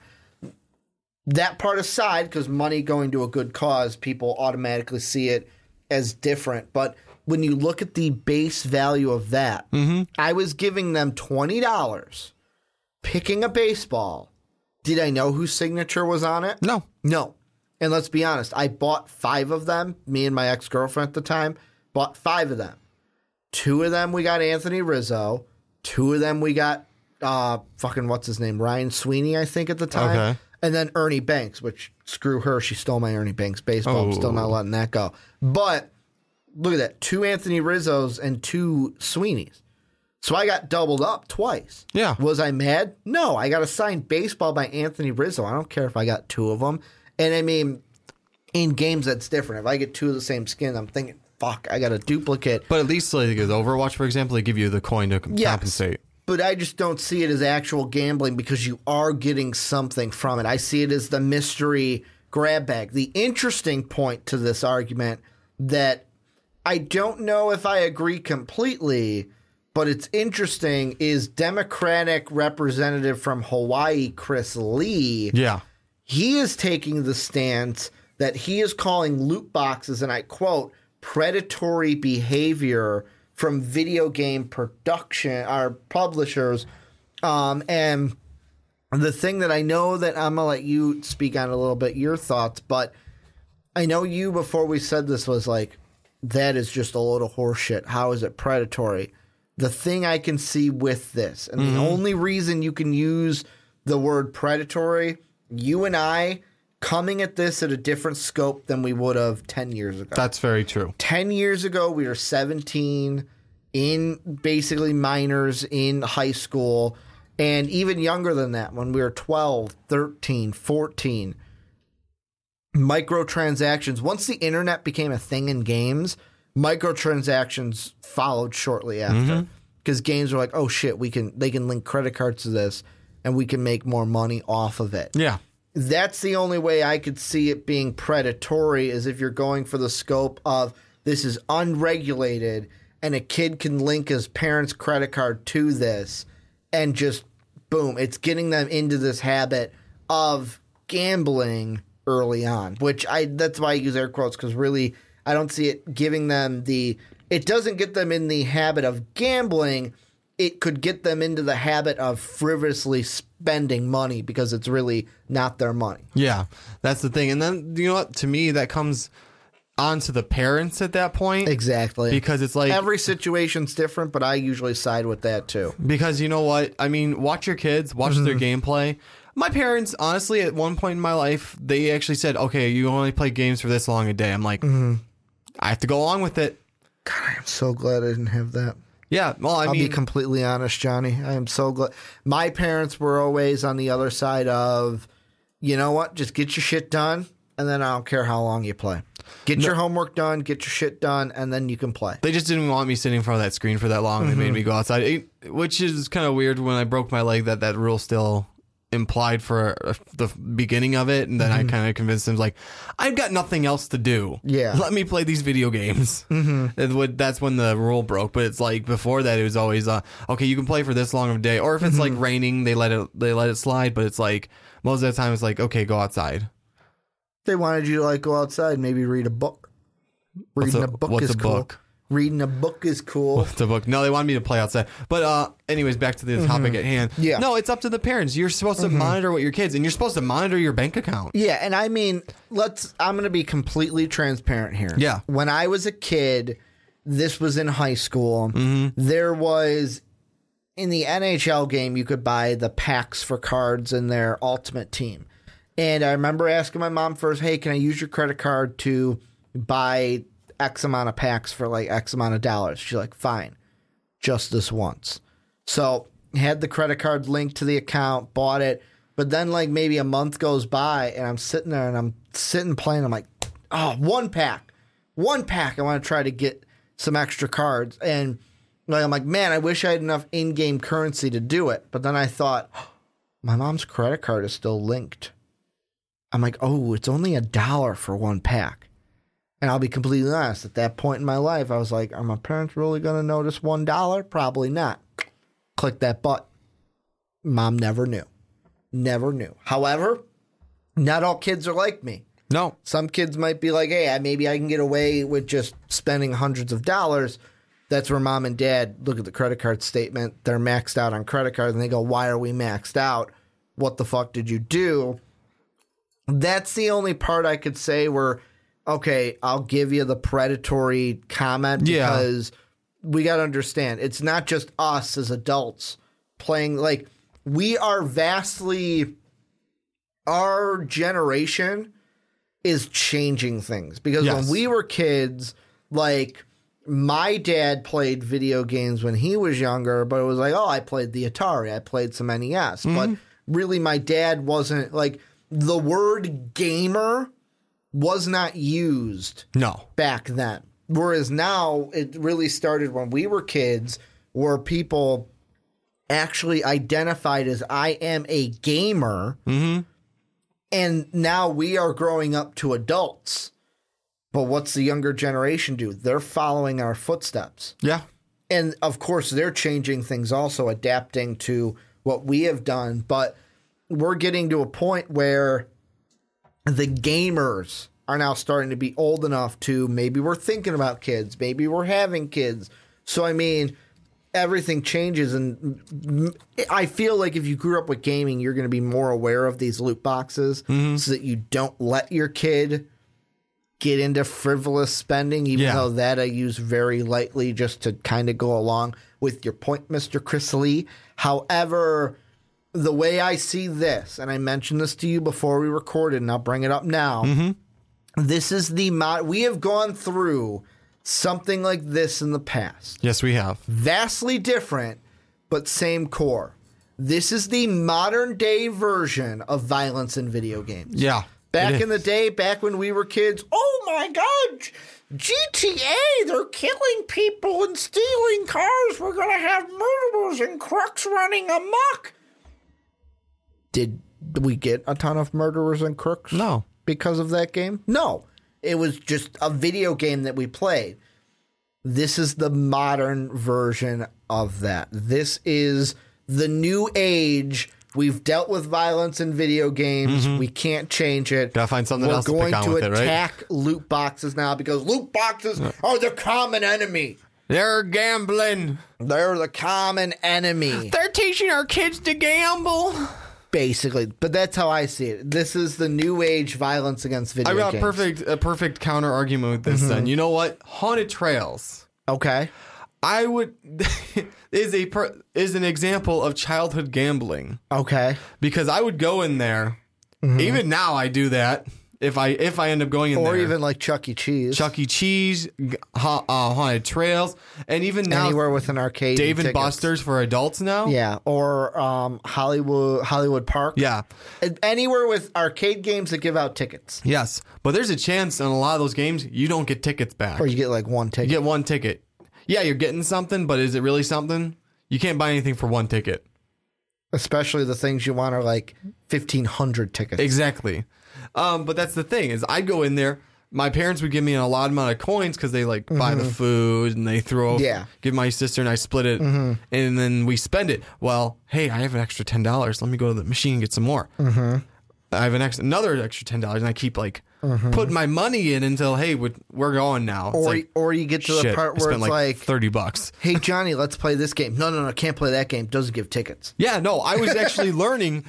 That part aside, because money going to a good cause, people automatically see it as different. But when you look at the base value of that, mm-hmm. I was giving them $20 picking a baseball. Did I know whose signature was on it? no. No. And let's be honest, I bought five of them. Me and my ex girlfriend at the time bought five of them. Two of them we got Anthony Rizzo. Two of them we got uh fucking what's his name? Ryan Sweeney, I think at the time. Okay. And then Ernie Banks, which screw her, she stole my Ernie Banks baseball. I'm still not Oh. letting that go. But look at that. Two Anthony Rizzos and two Sweeneys. So I got doubled up twice. Yeah. Was I mad? No, I got a signed baseball by Anthony Rizzo. I don't care if I got two of them. And I mean, in games that's different. If I get two of the same skin, I'm thinking, fuck, I got a duplicate. But at least like with Overwatch, for example, they give you the coin to Yes. compensate. But I just don't see it as actual gambling because you are getting something from it. I see it as the mystery grab bag. The interesting point to this argument that I don't know if I agree completely, but it's interesting is Democratic representative from Hawaii, Chris Lee. Yeah. he is taking the stance that he is calling loot boxes, and I quote, predatory behavior from video game production or publishers. Um, and the thing that I know that I'm gonna let you speak on a little bit your thoughts, but I know you before we said this was like that is just a load of horseshit. How is it predatory? The thing I can see with this, and the only reason you can use the word predatory, you and I coming at this at a different scope than we would have 10 years ago. That's very true. 10 years ago, we were 17 in basically minors in high school, and even younger than that, when we were 12, 13, 14. Microtransactions, once the internet became a thing in games, microtransactions followed shortly after mm-hmm. because games were like, oh shit, we can they can link credit cards to this and we can make more money off of it Yeah. That's the only way I could see it being predatory is if you're going for the scope of this is unregulated and a kid can link his parents' credit card to this and just boom, it's getting them into this habit of gambling early on, which I that's why I use air quotes because really I don't see it giving them the it doesn't get them in the habit of gambling it could get them into the habit of frivolously spending money because it's really not their money. Yeah. That's the thing. And then you know what? To me, that comes onto the parents at that point. Exactly. Because it's like Every situation's different, but I usually side with that too. Because you know what? I mean, watch your kids, watch their mm-hmm. gameplay. My parents, honestly, at one point in my life, they actually said, "Okay, you only play games for this long a day." I'm like, mm-hmm. I have to go along with it. God, I am so glad I didn't have that. Yeah. Well, I I'll mean, be completely honest, Johnny. I am so glad. My parents were always on the other side of, you know what? Just get your shit done, and then I don't care how long you play. Get your homework done, get your shit done, and then you can play. they just didn't want me sitting in front of that screen for that long. They made mm-hmm. me go outside, which is kind of weird. When I broke my leg, that that rule still implied for uh, the beginning of it, and then I kind of convinced him like, I've got nothing else to do. Yeah. let me play these video games. Mm-hmm. That's when the rule broke. But it's like before that, it was always uh, okay. You can play for this long of a day, or if it's like raining, they let it they let it slide. But it's like most of the time, it's like okay, go outside. They wanted you to like go outside, maybe read a book. Reading a- a, book what's is a cool. book? Reading a book is cool. the book. No, they wanted me to play outside. But uh anyways, back to the topic at hand. Yeah. No, it's up to the parents. You're supposed to monitor what your kids and you're supposed to monitor your bank account. Yeah, and I mean, let's. I'm going to be completely transparent here. Yeah. When I was a kid, this was in high school. Mm-hmm. There was in the NHL game, you could buy the packs for cards in their Ultimate Team, and I remember asking my mom first, "Hey, can I use your credit card to buy X amount of packs for like X amount of dollars?" She's like, "Fine, just this once." So had the credit card linked to the account, bought it, but then like maybe a month goes by and I'm sitting there and I'm sitting playing. I'm like, oh, one pack, one pack. I want to try to get some extra cards, and like I'm like, man, I wish I had enough in-game currency to do it. But then I thought, [gasps] my mom's credit card is still linked. I'm like, oh, it's only a dollar for one pack. And I'll be completely honest, at that point in my life, I was like, are my parents really going to notice one dollar? Probably not. Click that button. Mom never knew. Never knew. However, not all kids are like me. No. Some kids might be like, hey, maybe I can get away with just spending hundreds of dollars. That's where mom and dad look at the credit card statement. They're maxed out on credit cards and they go, why are we maxed out? What the fuck did you do? That's the only part I could say where, okay, I'll give you the predatory comment Yeah. because we got to understand it's not just us as adults playing, like, we are vastly, our generation is changing things because Yes. when we were kids, like my dad played video games when he was younger, but it was like, oh, I played the Atari, I played some NES, but mm-hmm. really, my dad wasn't like the word gamer was not used No. back then. Whereas now it really started when we were kids, where people actually identified as I am a gamer. Mm-hmm. And now we are growing up to adults. But what's the younger generation do? They're following our footsteps. Yeah. And of course, they're changing things also, adapting to what we have done. But we're getting to a point where the gamers are now starting to be old enough to maybe we're thinking about kids, maybe we're having kids. So, I mean, everything changes. And I feel like if you grew up with gaming, you're going to be more aware of these loot boxes mm-hmm. so that you don't let your kid get into frivolous spending, even Yeah. though that I use very lightly just to kind of go along with your point, Mr. Chris Lee. However, the way I see this, and I mentioned this to you before we recorded, and I'll bring it up now. Mm-hmm. This is the mod. We have gone through something like this in the past Yes, we have. vastly different, but same core. This is the modern day version of violence in video games. Yeah. Back in the day, back when we were kids, oh my god, GTA, they're killing people and stealing cars. We're going to have murderers and crooks running amok. Did we get a ton of murderers and crooks? No. because of that game? No. It was just a video game that we played. This is the modern version of that. This is the new age. We've dealt with violence in video games. We can't change it. Mm-hmm. Gotta find something We're else to pick going on to with it, right? attack loot boxes now because loot boxes are the common enemy. They're gambling. They're the common enemy. They're teaching our kids to gamble. Basically. But that's how I see it. This is the new age violence against video I got a games. perfect a perfect counter argument with this. Mm-hmm. Then you know what? Haunted trails. Okay. I would [laughs] is a per, is an example of childhood gambling Okay. because I would go in there. Mm-hmm. Even now, I do that if I if I end up going in Or there. even like Chuck E. Cheese. Chuck E. Cheese, ha, uh, haunted trails, and even now Anywhere with an arcade. Dave and tickets. Buster's for adults now. Yeah. Or um, Hollywood Hollywood Park. Yeah. Anywhere with arcade games that give out tickets. Yes, but there's a chance in a lot of those games you don't get tickets back. Or you get like one ticket. You get one ticket. Yeah, you're getting something, but is it really something? You can't buy anything for one ticket. Especially the things you want are like 1,500 tickets. Exactly. Um, but that's the thing is I'd go in there. My parents would give me a lot amount of coins because they like buy the food and they throw. Yeah. Give my sister and I split it, and then we spend it. Well, hey, I have an extra ten dollars. Let me go to the machine and get some more. Mm-hmm. I have an ex- another extra ten dollars, and I keep like putting my money in until hey, we- we're going now. It's Or like, or you get to the shit, part I where spent it's like, thirty bucks. [laughs] "Hey Johnny, let's play this game." No, no, no, can't play that game. Doesn't give tickets. Yeah, no, I was actually [laughs] learning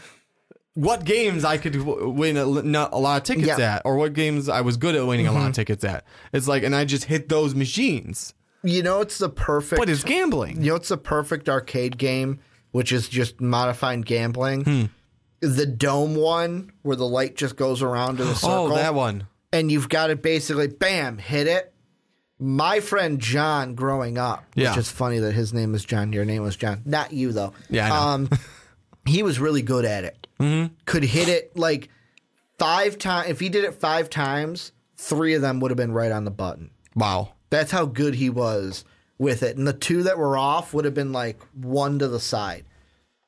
what games I could w- win a, not a lot of tickets Yeah. at, or what games I was good at winning a lot of tickets at. It's like, and I just hit those machines. You know, it's the perfect. But it's gambling. You know, it's the perfect arcade game, which is just modifying gambling. Hmm. The dome one, where the light just goes around in a circle. Oh, that one. and you've got to basically bam hit it. My friend John, growing up, Yeah. which is funny that his name is John. Your name was John, not you though. Yeah, I know. Um, [laughs] he was really good at it. Mm-hmm. Could hit it like five times. If he did it five times, three of them would have been right on the button. Wow. That's how good he was with it. And the two that were off would have been like one to the side.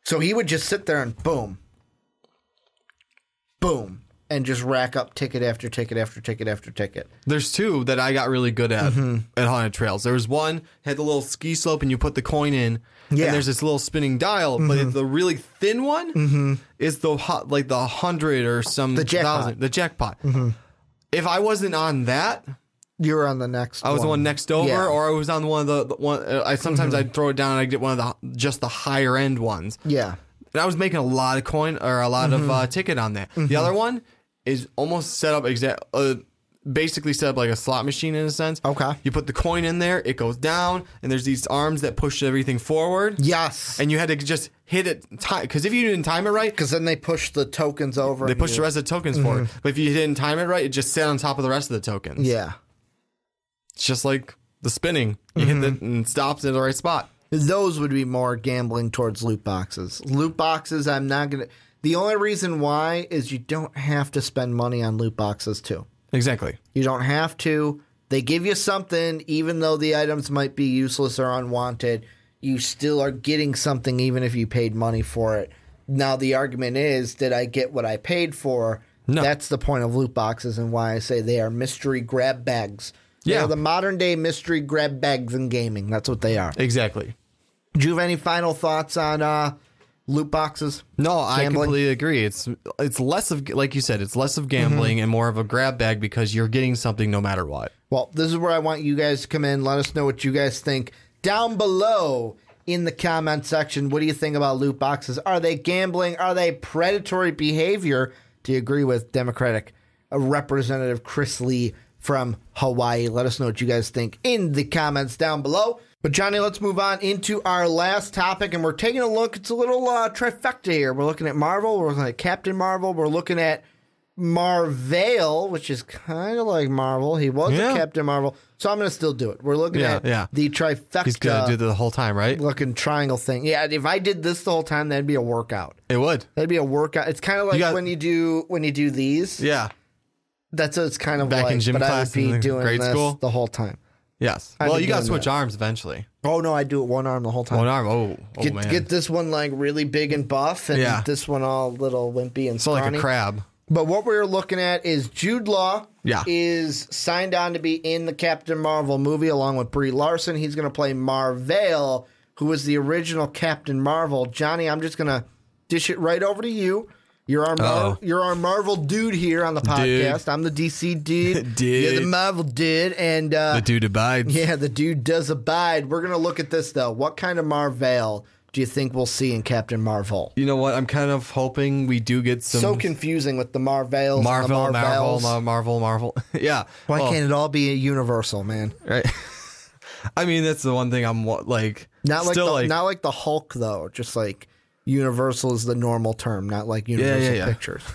So he would just sit there and boom, boom, and just rack up ticket after ticket after ticket after ticket. There's two that I got really good at Mm-hmm. at Haunted Trails. There was one had the little ski slope, and you put the coin in, Yeah. Mm-hmm. and there's this little spinning dial. But the really thin one is the hot, like the hundred or some The jackpot. Mm-hmm. thousand, the jackpot. If I wasn't on that, You were on the next. I was the one next over, Yeah. Mm-hmm. or I was on one of the, the one. Uh, I sometimes I'd throw it down and I get one of the just the higher end ones. yeah, And I was making a lot of coin or a lot Mm-hmm. of uh, ticket on that. The other one is almost set up exact, uh, basically set up like a slot machine in a sense. Okay. You put the coin in there, it goes down, and there's these arms that push everything forward. yes. And you had to just hit it time because if you didn't time it right, Because then they push the tokens over. they push you- the rest of the tokens forward. Mm-hmm. But if you didn't time it right, it just sat on top of the rest of the tokens. Yeah, It's just like the spinning. You hit mm-hmm. it and it stops at the right spot. those would be more gambling towards loot boxes. Loot boxes, I'm not gonna. The only reason why is you don't have to spend money on loot boxes too. Exactly. You don't have to. They give you something, even though the items might be useless or unwanted. You still are getting something, even if you paid money for it. Now, the argument is, did I get what I paid for? No. That's the point of loot boxes and why I say they are mystery grab bags. They Yeah. the modern day mystery grab bags in gaming. That's what they are. Exactly. Do you have any final thoughts on uh, loot boxes? No, I completely agree. It's it's less of like you said, it's less of gambling and more of a grab bag because you're getting something no matter what. Well, this is where I want you guys to come in. Let us know what you guys think down below in the comment section. What do you think about loot boxes? Are they gambling? Are they predatory behavior? Do you agree with Democratic uh, Representative Chris Lee from Hawaii? Let us know what you guys think in the comments down below. But Johnny, let's move on into our last topic, and we're taking a look. It's a little uh, trifecta here. We're looking at Marvel. We're looking at Captain Marvel. We're looking at Mar-Vell, which is kind of like Marvel. He was Yeah. a Captain Marvel, so I'm going to still do it. We're looking Yeah, at yeah. the trifecta He's gonna do the whole time, right? looking triangle thing. Yeah, if I did this the whole time, that'd be a workout. It would. That'd be a workout. It's kind of like got- when you do when you do these. Yeah. That's what it's kind of Back like. in gym but I would be in doing grade this school? the whole time. Yes. I've well, been you got to doing switch that. arms eventually. Oh no, I do it one arm the whole time. One arm. Oh, oh get, man. get this one like really big and buff, and Yeah. this one all little wimpy and so like a crab. But what we're looking at is Jude Law Yeah. is signed on to be in the Captain Marvel movie along with Brie Larson. He's going to play Mar-Vell, who was the original Captain Marvel. Johnny, I'm just going to dish it right over to you. You're our Mar- you're our Marvel dude here on the podcast. I'm the DC dude. Dude. [laughs] You're the Marvel dude, and uh, The dude abides. yeah, the dude does abide. We're gonna look at this though. What kind of Mar-Vell do you think we'll see in Captain Marvel? You know what? I'm kind of hoping we do get some So confusing with the Marvels, Marvel, the Marvel, Marvels. Mar- Marvel, Marvel. [laughs] yeah. Why Well, can't it all be a universal, man? Right. [laughs] I mean, that's the one thing I'm like. Not like still the, like. not like the Hulk though. Just like universal is the normal term, not like Universal yeah, yeah. Pictures. [laughs]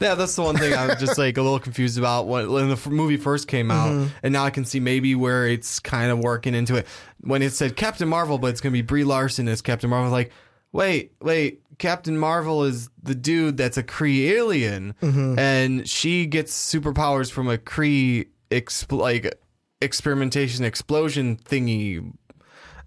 Yeah, that's the one thing I'm just like a little confused about when, when the f- movie first came out, Mm-hmm. and now I can see maybe where it's kind of working into it. When it said Captain Marvel, but it's gonna be Brie Larson as Captain Marvel, like, wait, wait, Captain Marvel is the dude that's a Kree alien, Mm-hmm. and she gets superpowers from a Kree exp- like experimentation explosion thingy.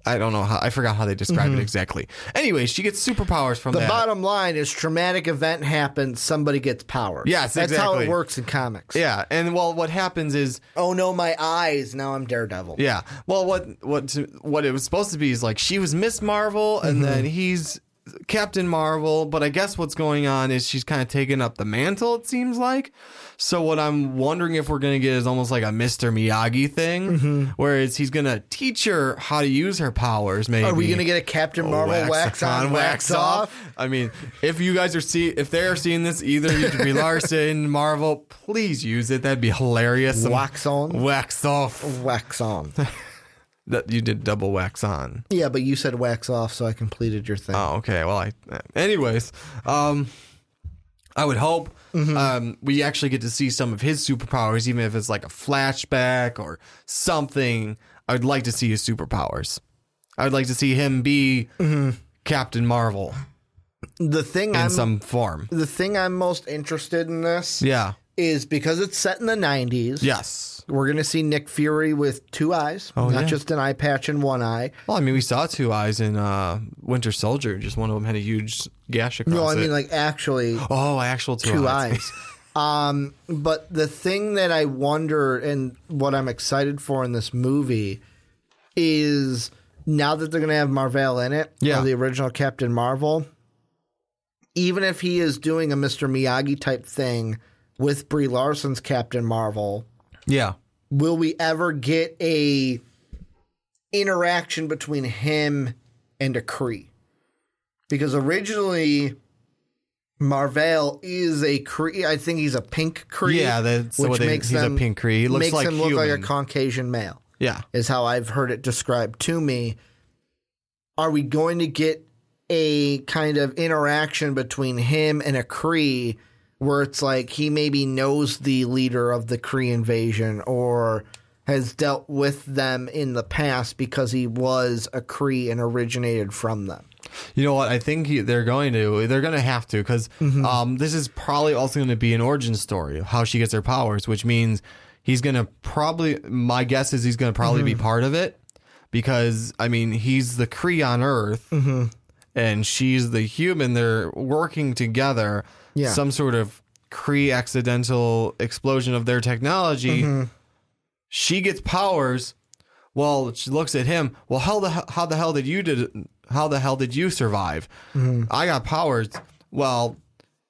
I don't know how I forgot how they describe it exactly. Anyway, she gets superpowers from Mm-hmm. The that. bottom line is traumatic event happens, somebody gets powers. Yes, that's how exactly. it works in comics. yeah, and well, what happens is Oh no, my eyes! Now I'm Daredevil. Yeah. Well, what what what it was supposed to be is like she was Miss Marvel, and then he's Captain Marvel, but I guess what's going on is she's kind of taking up the mantle, it seems like. So what I'm wondering if we're going to get is almost like a Mr. Miyagi thing, Mm-hmm. whereas he's going to teach her how to use her powers, maybe. Are we gonna get a Captain Marvel wax, on, wax, off? I mean, if you guys are see if they're seeing this, either you Brie [laughs] Larson, Marvel, please use it. That'd be hilarious. Some Wax on, wax off. wax on. [laughs] That you did double wax on. yeah, but you said wax off, so I completed your thing. Oh, okay. Well, I. Anyways, um, I would hope Mm-hmm. um we actually get to see some of his superpowers, even if it's like a flashback or something. I'd like to see his superpowers. I'd like to see him be Mm-hmm. Captain Marvel the thing in I'm some form. the thing I'm most interested in this Yeah. is because it's set in the 90s. Yes. We're going to see Nick Fury with two eyes, Oh, not yeah. just an eye patch and one eye. Well, I mean, we saw two eyes in uh, Winter Soldier. Just one of them had a huge gash across it. No, I it. mean like actually oh, actual two, two eyes. eyes. um, but the thing that I wonder and what I'm excited for in this movie is now that they're going to have Mar-Vell in it, Yeah. the original Captain Marvel, even if he is doing a Mr. Miyagi type thing with Brie Larson's Captain Marvel, yeah. will we ever get a interaction between him and a Kree? Because originally Mar-Vell is a Kree. I think he's a pink Kree. Yeah, that's which what they, makes he's them, a pink Kree. He looks makes like him look like a. Caucasian male. yeah. Is how I've heard it described to me. Are we going to get a kind of interaction between him and a Kree where it's like he maybe knows the leader of the Kree invasion or has dealt with them in the past because he was a Kree and originated from them? You know what? I think he, they're going to. They're going to have to because Mm-hmm. um, this is probably also going to be an origin story of how she gets her powers, which means he's going to probably. My guess is he's going to probably Mm-hmm. be part of it because I mean he's the Kree on Earth Mm-hmm. and she's the human. They're working together. Yeah. Some sort of Kree accidental explosion of their technology. Mm-hmm. She gets powers. Well, she looks at him. Well, how the how the hell did you did how the hell did you survive? I got powers. Well,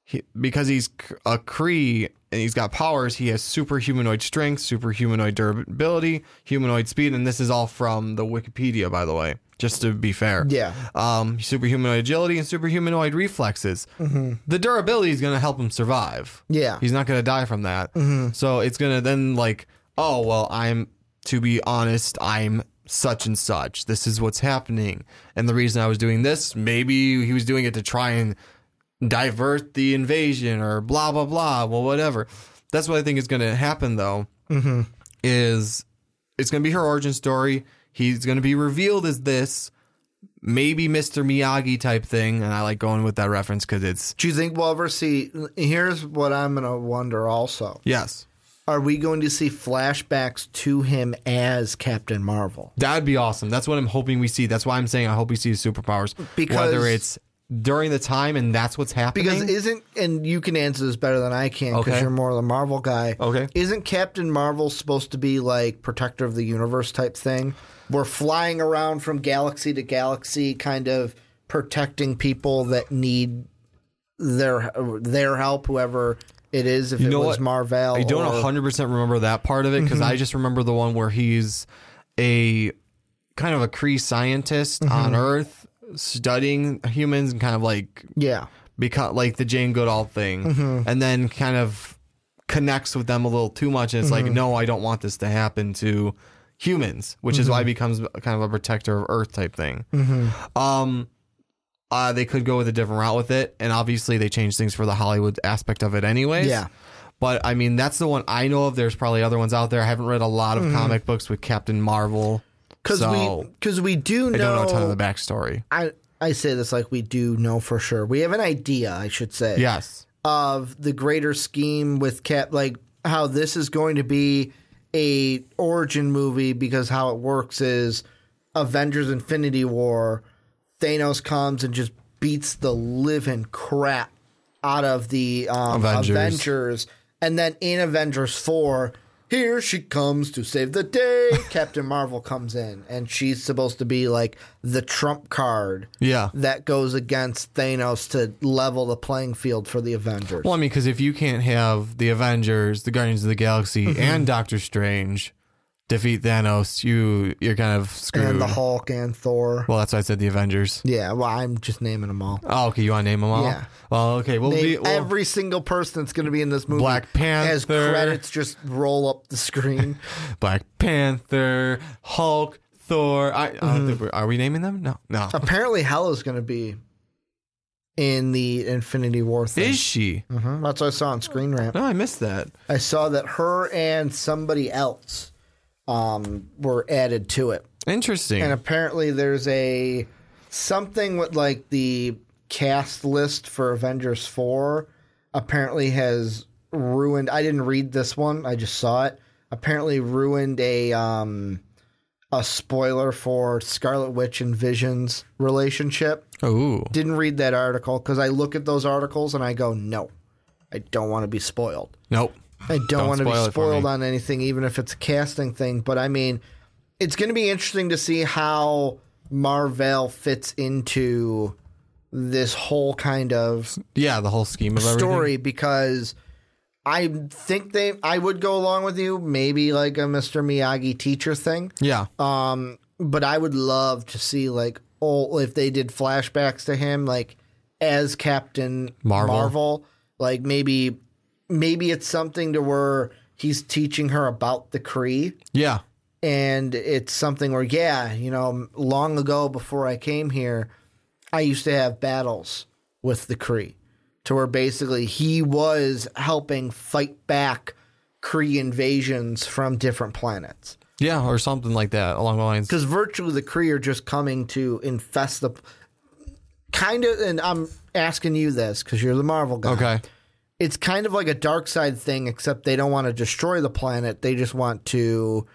he, because he's a Kree and he's got powers, he has super humanoid strength, super humanoid durability, humanoid speed, and this is all from the Wikipedia, by the way. Just to be fair, Yeah. um, super humanoid agility and super humanoid reflexes. Mm-hmm. The durability is going to help him survive. Yeah. He's not going to die from that. Mm-hmm. So it's going to then like, oh, well, I'm, to be honest, I'm such and such. This is what's happening. And the reason I was doing this, maybe he was doing it to try and divert the invasion or blah, blah, blah. Well, whatever. That's what I think is going to happen though, mm-hmm. is it's going to be her origin story. He's going to be revealed as this maybe Mr. Miyagi type thing. And I like going with that reference because it's, Do you think we'll ever see? Here's what I'm going to wonder also. yes. Are we going to see flashbacks to him as Captain Marvel? That'd be awesome. That's what I'm hoping we see. That's why I'm saying I hope we see his superpowers. Because- whether it's during the time and that's what's happening. Because isn't and you can answer this better than I can because Okay. you're more of the Marvel guy. Okay. Isn't Captain Marvel supposed to be like protector of the universe type thing? We're flying around from galaxy to galaxy, kind of protecting people that need their their help, whoever it is. If it know was what? Marvel, I don't or, 100% remember that part of it because mm-hmm. I just remember the one where he's a kind of a Kree scientist on mm-hmm. Earth studying humans and kind of like Yeah, become like the Jane Goodall thing, mm-hmm. and then kind of connects with them a little too much. And it's like, mm-hmm. no, I don't want this to happen to humans, which is why mm-hmm. he becomes kind of a protector of Earth type thing. Um, uh, they could go with a different route with it, and obviously they changed things for the Hollywood aspect of it, anyways. Yeah. But I mean, that's the one I know of. There's probably other ones out there. I haven't read a lot of comic books with Captain Marvel, because so we because we do know. I don't know a ton of the backstory. I I say this like we do know for sure. We have an idea, I should say. Yes. of the greater scheme with Cap, like how this is going to be a origin movie because how it works is Avengers Infinity War, Thanos comes and just beats the living crap out of the um, Avengers. Avengers. and then in Avengers 4, here she comes to save the day. [laughs] Captain Marvel comes in, and she's supposed to be like the trump card Yeah. that goes against Thanos to level the playing field for the Avengers. Well, I mean, because if you can't have the Avengers, the Guardians of the Galaxy, Mm-hmm. and Doctor Strange defeat Thanos, you you're kind of screwed. and the Hulk and Thor. well, that's why I said the Avengers. Yeah, well, I'm just naming them all. Oh, okay. You want to name them all? Yeah. Well, okay. We'll Name be we'll- every single person that's going to be in this movie. Black Panther. As credits just roll up the screen. [laughs] Black Panther, Hulk, Thor. I, I Mm-hmm. we're, we naming them? No, no. Apparently, Hela's going to be in the Infinity War thing. Is she? Mhm, That's what I saw on Screen Rant. No, I missed that. I saw that her and somebody else um, were added to it. Interesting. And apparently there's a something with like the cast list for Avengers 4 apparently has ruined I didn't read this one, I just saw it. Apparently ruined a um a spoiler for Scarlet Witch and Vision's relationship. Oh, Didn't read that article cuz I look at those articles and I go, "No. I don't want to be spoiled." Nope. I don't, Don't want to be spoiled on anything, even if it's a casting thing. But I mean, it's going to be interesting to see how Mar-Vell fits into this whole kind of Yeah, the whole scheme of everything. story because I think they, I would go along with you, maybe like a Mr. Miyagi teacher thing. Yeah. Um, but I would love to see like, oh, if they did flashbacks to him, like as Captain Marvel. Marvel, like maybe, maybe it's something to where he's teaching her about the Kree, yeah. and it's something where, yeah, you know, long ago before I came here, I used to have battles with the Kree, to where basically he was helping fight back Kree invasions from different planets. Yeah, or something like that along the lines. because virtually the Kree are just coming to infest the kind of. And I'm asking you this because you're the Marvel guy. Okay. It's kind of like a dark side thing, except they don't want to destroy the planet. They just want to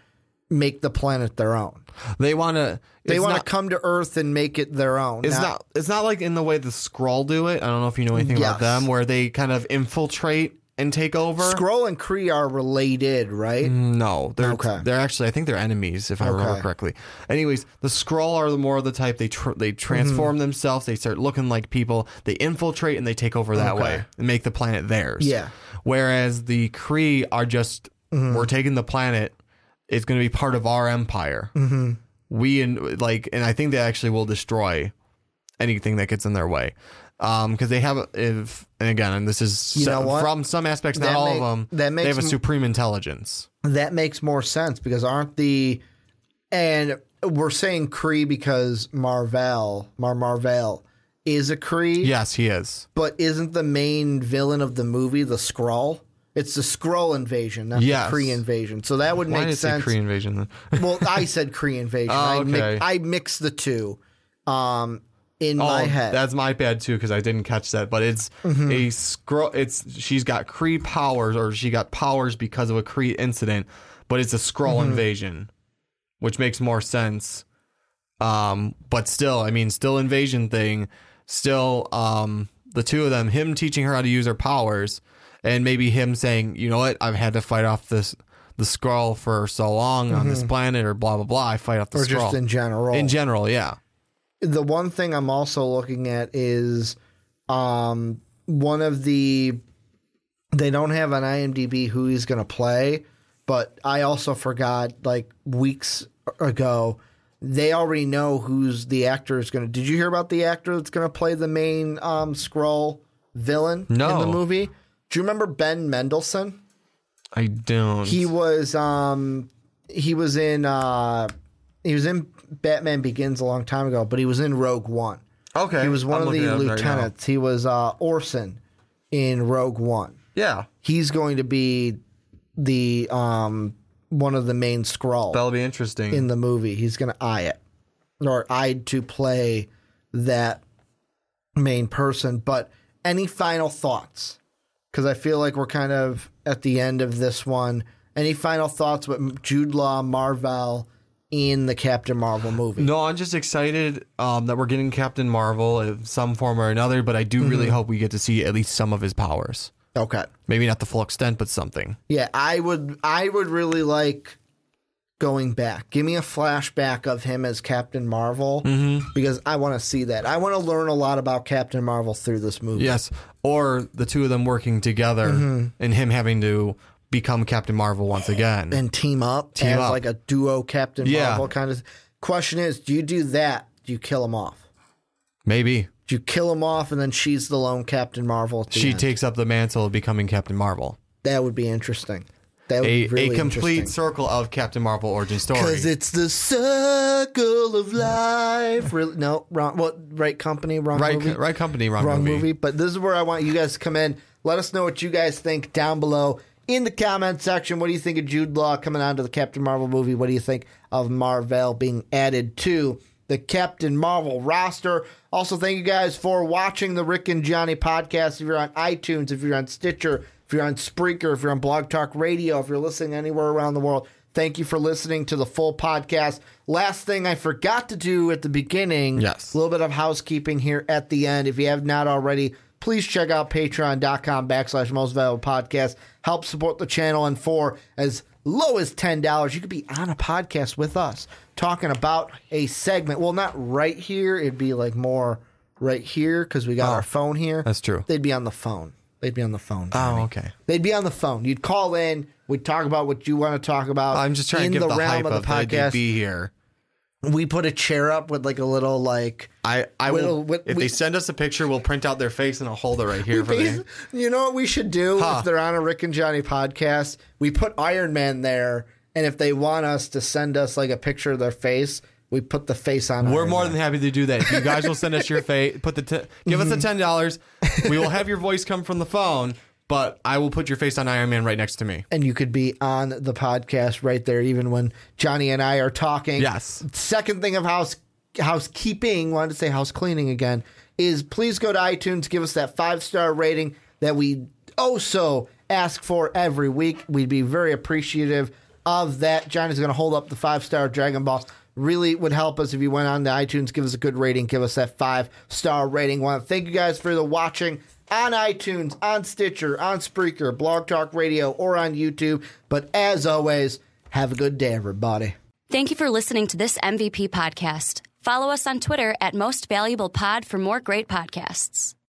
make the planet their own. They want to. They want to come to Earth and make it their own. It's Now- not. It's not like in the way the Skrull do it. I don't know if you know anything about them, where they kind of infiltrate and take over. Skrull and Kree are related, right? No, they're Okay. they're actually I think they're enemies if I remember correctly. Anyways, the Skrull are the more of the type they tr- they transform Mm-hmm. themselves. They start looking like people. They infiltrate and they take over that Okay. way and make the planet theirs. Yeah. Whereas the Kree are just Mm-hmm. we're taking the planet. It's going to be part of our empire. Mm-hmm. We and like and I think they actually will destroy anything that gets in their way. Um, because they have if and again, and this is You know what? from some aspects, not That all make- of them. that makes they have a supreme intelligence. That makes more sense because aren't the and we're saying Kree because Mar-Vell, Mar Mar-Vell is a Kree. Yes, he is. but isn't the main villain of the movie the Skrull? It's the Skrull invasion, not Yes. the Kree invasion. So that would Why make did it say sense. Kree invasion then? well, I said Kree invasion. [laughs] Oh, I, mi- okay. I mixed the two um, in my oh, head. that's my bad too because I didn't catch that. But it's Mm-hmm. a Skrull. It's she's got Kree powers, or she got powers because of a Kree incident. But it's a Skrull Mm-hmm. invasion, which makes more sense. Um, but still, I mean, still invasion thing. Still, um, the two of them, him teaching her how to use her powers, and maybe him saying, you know what, I've had to fight off this the Skrull for so long on this planet, or blah blah blah. I fight off the Mm-hmm. or Skrull just in general. in general, yeah. The one thing I'm also looking at is um, one of the. They don't have on IMDb who he's going to play, but I also forgot like weeks ago. They already know who's the actor is going to. Did you hear about the actor that's going to play the main um, Skrull villain in the movie? Do you remember Ben Mendelsohn? I don't. He was um he was in uh he was in Batman Begins a long time ago, but he was in Rogue One. okay. He was one I'm of the lieutenants. he was uh Orson in Rogue One. Yeah, He's going to be the um one of the main Skrull that'll be interesting. in the movie. He's going to eye it or eyed to play that main person. But any final thoughts? Because I feel like we're kind of at the end of this one. Any final thoughts with Jude Law, Mar-Vell in the Captain Marvel movie? no, I'm just excited um, that we're getting Captain Marvel in some form or another, but I do Mm-hmm. really hope we get to see at least some of his powers. Okay. Maybe not the full extent, but something. Yeah, I would I would really like going back. Give me a flashback of him as Captain Marvel Mm-hmm. because I want to see that. I want to learn a lot about Captain Marvel through this movie. Yes, or the two of them working together Mm-hmm. and him having to become Captain Marvel once again. And team up Team as up. like a duo Captain Yeah. Marvel kind of. Question is, do you do that? Do you kill him off? Maybe Do you kill him off and then she's the lone Captain Marvel she end? takes up the mantle of becoming Captain Marvel. that would be interesting. That would A, be really a complete circle of Captain Marvel origin story. Because it's the circle of life. Really? No, wrong. What? Right company, wrong right, movie. right company, wrong, wrong movie. movie. But this is where I want you guys to come in. Let us know what you guys think down below in the comment section. What do you think of Jude Law coming onto the Captain Marvel movie? What do you think of Mar-Vell being added to the Captain Marvel roster? Also, thank you guys for watching the Rick and Johnny podcast. If you're on iTunes, if you're on Stitcher, if you're on Spreaker, if you're on Blog Talk Radio, if you're listening anywhere around the world, thank you for listening to the full podcast. Last thing I forgot to do at the beginning. Yes. A little bit of housekeeping here at the end. If you have not already, please check out patreon.com backslash most valuable podcast. Help support the channel. And for as low as $10, you could be on a podcast with us talking about a segment. Well, not right here. It'd be like more right here because we got Oh, our phone here. that's true. They'd be on the phone. They'd be on the phone. Oh, okay. They'd be on the phone. You'd call in. We'd talk about what you want to talk about. I'm just trying in to give the, the, realm hype of of, the podcast. be here. We put a chair up with like a little like I, I will. if we- they send us a picture, we'll print out their face and I'll hold it right here for them. [laughs] You know what we should do Huh. if they're on a Rick and Johnny podcast? We put Iron Man there, and if they want us to send us like a picture of their face, we put the face on. We're Iron more Man. than happy to do that. If you guys will send us your [laughs] face, put the t- give us the mm-hmm. ten dollars. We will have your voice come from the phone, but I will put your face on Iron Man right next to me. and you could be on the podcast right there, even when Johnny and I are talking. Yes. Second thing of house housekeeping, wanted to say house cleaning again, is please go to iTunes, give us that five star rating that we oh so ask for every week. We'd be very appreciative of that. Johnny's going to hold up the five star Dragon Ball. Really would help us if you went on to iTunes, give us a good rating, give us that five star rating. Want to thank you guys for the watching on iTunes, on Stitcher, on Spreaker, Blog Talk Radio, or on YouTube. But as always, have a good day, everybody. Thank you for listening to this MVP podcast. Follow us on Twitter at Most Valuable Pod for more great podcasts.